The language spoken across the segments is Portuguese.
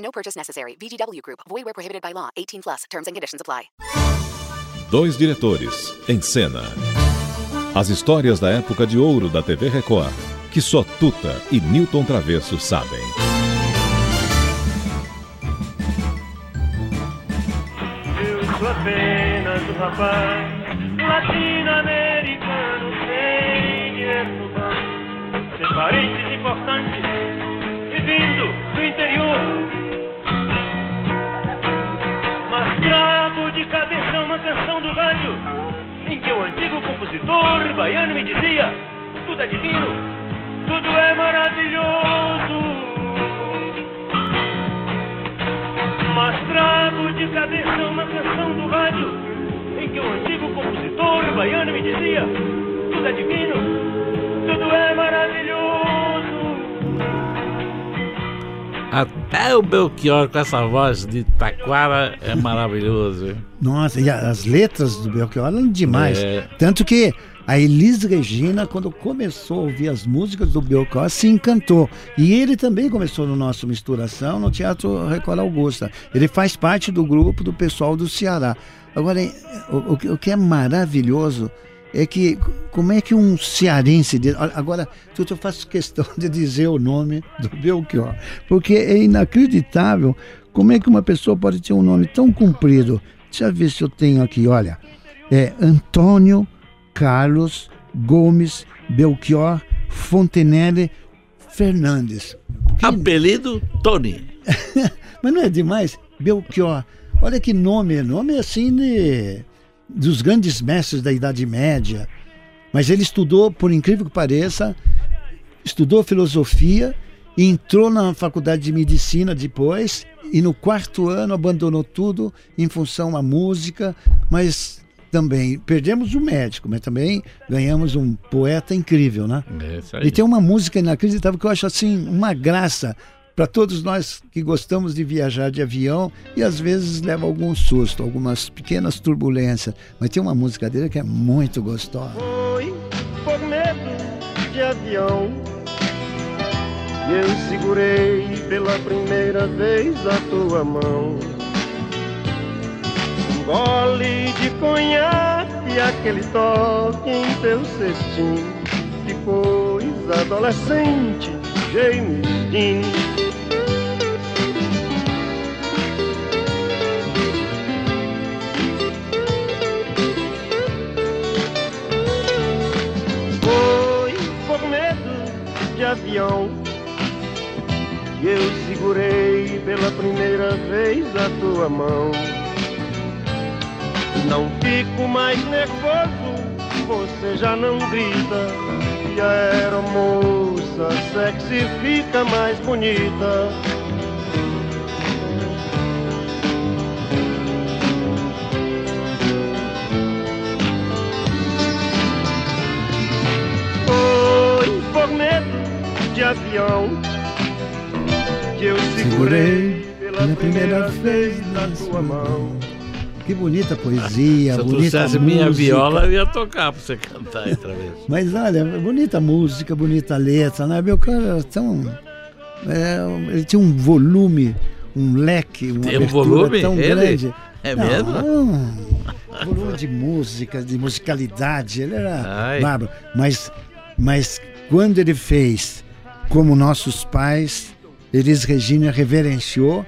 No purchase necessary. VGW Group. Void where prohibited by law. 18 plus. Terms and conditions apply. Dois diretores em cena. As histórias da época de ouro da TV Record, que só Tuta e Newton Travesso sabem. Eu sou apenas um rapaz latino-americano sem dinheiro no banco, sem parentes importantes e vindo do interior. Em que o antigo compositor baiano me dizia: tudo é divino, tudo é maravilhoso. Mas trago de cabeça uma canção do rádio em que o antigo compositor baiano me dizia: tudo é divino, Até o Belchior com essa voz de taquara é maravilhoso. Nossa, e as letras do Belchior eram demais. É. Tanto que a Elis Regina, quando começou a ouvir as músicas do Belchior, se encantou. E ele também começou no nosso Misturação, no Teatro Record Augusta. Ele faz parte do grupo do pessoal do Ceará. Agora, o que é maravilhoso é que como é que um cearense... de- Agora, eu faço questão de dizer o nome do Belchior, porque é inacreditável como é que uma pessoa pode ter um nome tão comprido. Deixa eu ver se eu tenho aqui, olha. É Antônio Carlos Gomes Belchior Fontenelle Fernandes. Que- Apelido Tony. Mas não é demais? Belchior. Olha que nome, nome assim de, dos grandes mestres da Idade Média. Mas ele estudou, por incrível que pareça, estudou filosofia, entrou na faculdade de medicina depois e no quarto ano abandonou tudo em função à música, mas também perdemos um médico, mas também ganhamos um poeta incrível, né? É. E tem uma música inacreditável que eu acho assim uma graça para todos nós que gostamos de viajar de avião e às vezes leva algum susto, algumas pequenas turbulências. Mas tem uma música dele que é muito gostosa. Foi por medo de avião que eu segurei pela primeira vez a tua mão. Um gole de conhaque e aquele toque em teu cestinho. Que coisa adolescente, James Dean. Que eu segurei pela primeira vez a tua mão. Não fico mais nervoso, você já não grita. E a aeromoça sexy fica mais bonita. Avião que eu segurei pela primeira vez na tua mão. Que bonita poesia, Se eu bonita trouxesse música. minha viola, eu ia tocar pra você cantar outra vez. Mas olha, bonita música, bonita letra, né? Meu cara era tão. é, ele tinha um volume, um leque, uma Tem um volume? tão Ele? grande. É Não, mesmo? um volume de música, de musicalidade, ele era Ai. bárbaro. Mas, mas quando ele fez Como Nossos Pais, Elis Regina reverenciou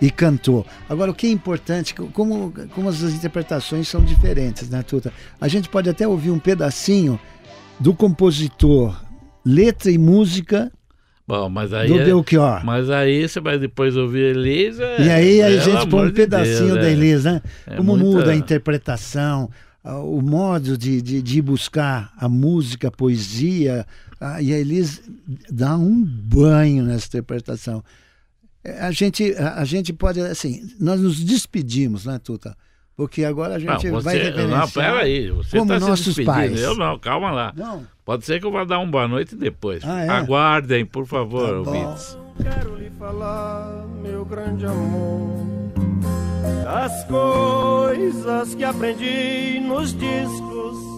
e cantou. Agora, o que é importante, como, como as interpretações são diferentes, né, Tuta? A gente pode até ouvir um pedacinho do compositor, letra e música Bom, mas aí. do é- Belchior. Mas aí você vai depois ouvir Elisa. E aí a gente põe um de pedacinho Deus, da é. Elis, né? É Como muita- muda a interpretação, o modo de, de, de buscar a música, a poesia. Ah, e a Elis dá um banho nessa interpretação. É, A gente, a, a gente pode, assim, nós nos despedimos, né, Tuta? Porque agora a gente Não, vai você, reverenciar não, peraí, você como se nossos despedindo. pais. Eu não, calma lá. Não, Pode ser que eu vá dar um boa noite depois. Ah, é? Aguardem, por favor, Tá ouvintes. Quero lhe falar, meu grande amor, das coisas que aprendi nos discos.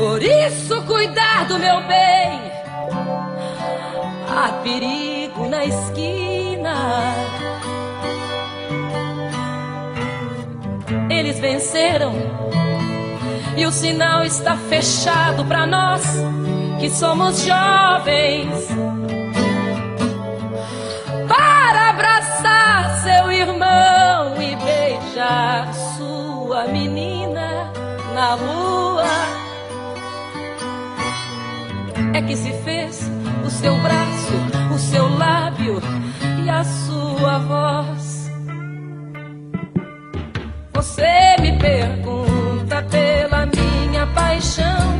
Por isso, cuidar do meu bem. Há perigo na esquina. Eles venceram e o sinal está fechado para nós que somos jovens. Para abraçar seu irmão e beijar sua menina na rua que se fez o seu braço, o seu lábio e a sua voz. Você me pergunta pela minha paixão.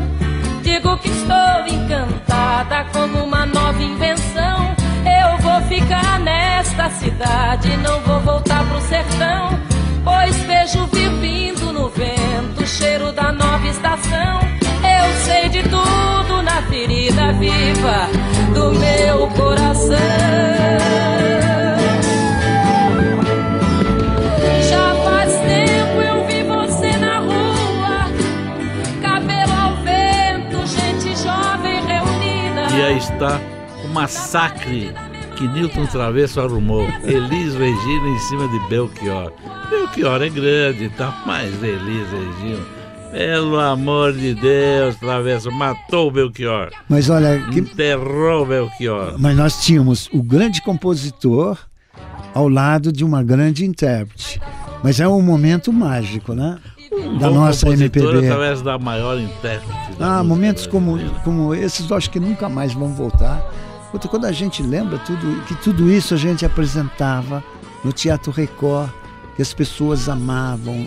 Digo que estou encantada com uma nova invenção. Eu vou ficar nesta cidade, não do meu coração. Já faz tempo eu vi você na rua, cabelo ao vento, gente jovem reunida. E aí está o massacre que Newton Travesso arrumou. Elis Regina em cima de Belchior. Belchior é grande, tá? Mas Elis Regina, pelo amor de Deus, Travesso, matou o Belchior. mas olha, que- Enterrou o Belchior. mas nós tínhamos o grande compositor ao lado de uma grande intérprete. Mas é um momento mágico, né? Um Da nossa MPB. através da maior intérprete. da Ah, momentos como, brasileira. como esses eu acho que nunca mais vão voltar. Quando a gente lembra tudo, que tudo isso a gente apresentava no Teatro Record, que as pessoas amavam.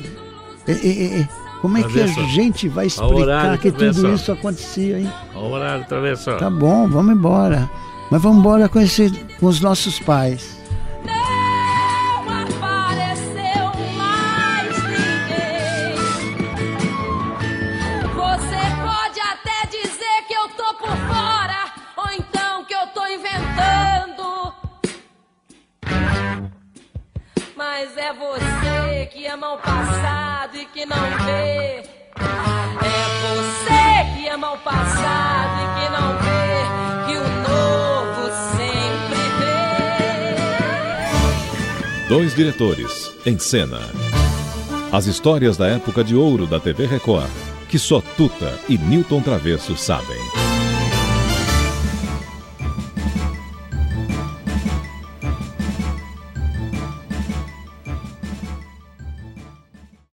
É, é, é, é. Como é que a gente vai horário, explicar que tudo isso acontecia, hein? O horário, Travesso. Tá bom, vamos embora. Mas vamos embora com, esse, com os nossos pais. Mas é você que ama o passado e que não vê. É você que ama o passado e que não vê que o novo sempre vem. Dois diretores, em cena. As histórias da época de ouro da TV Record, que só Tuta e Newton Travesso sabem.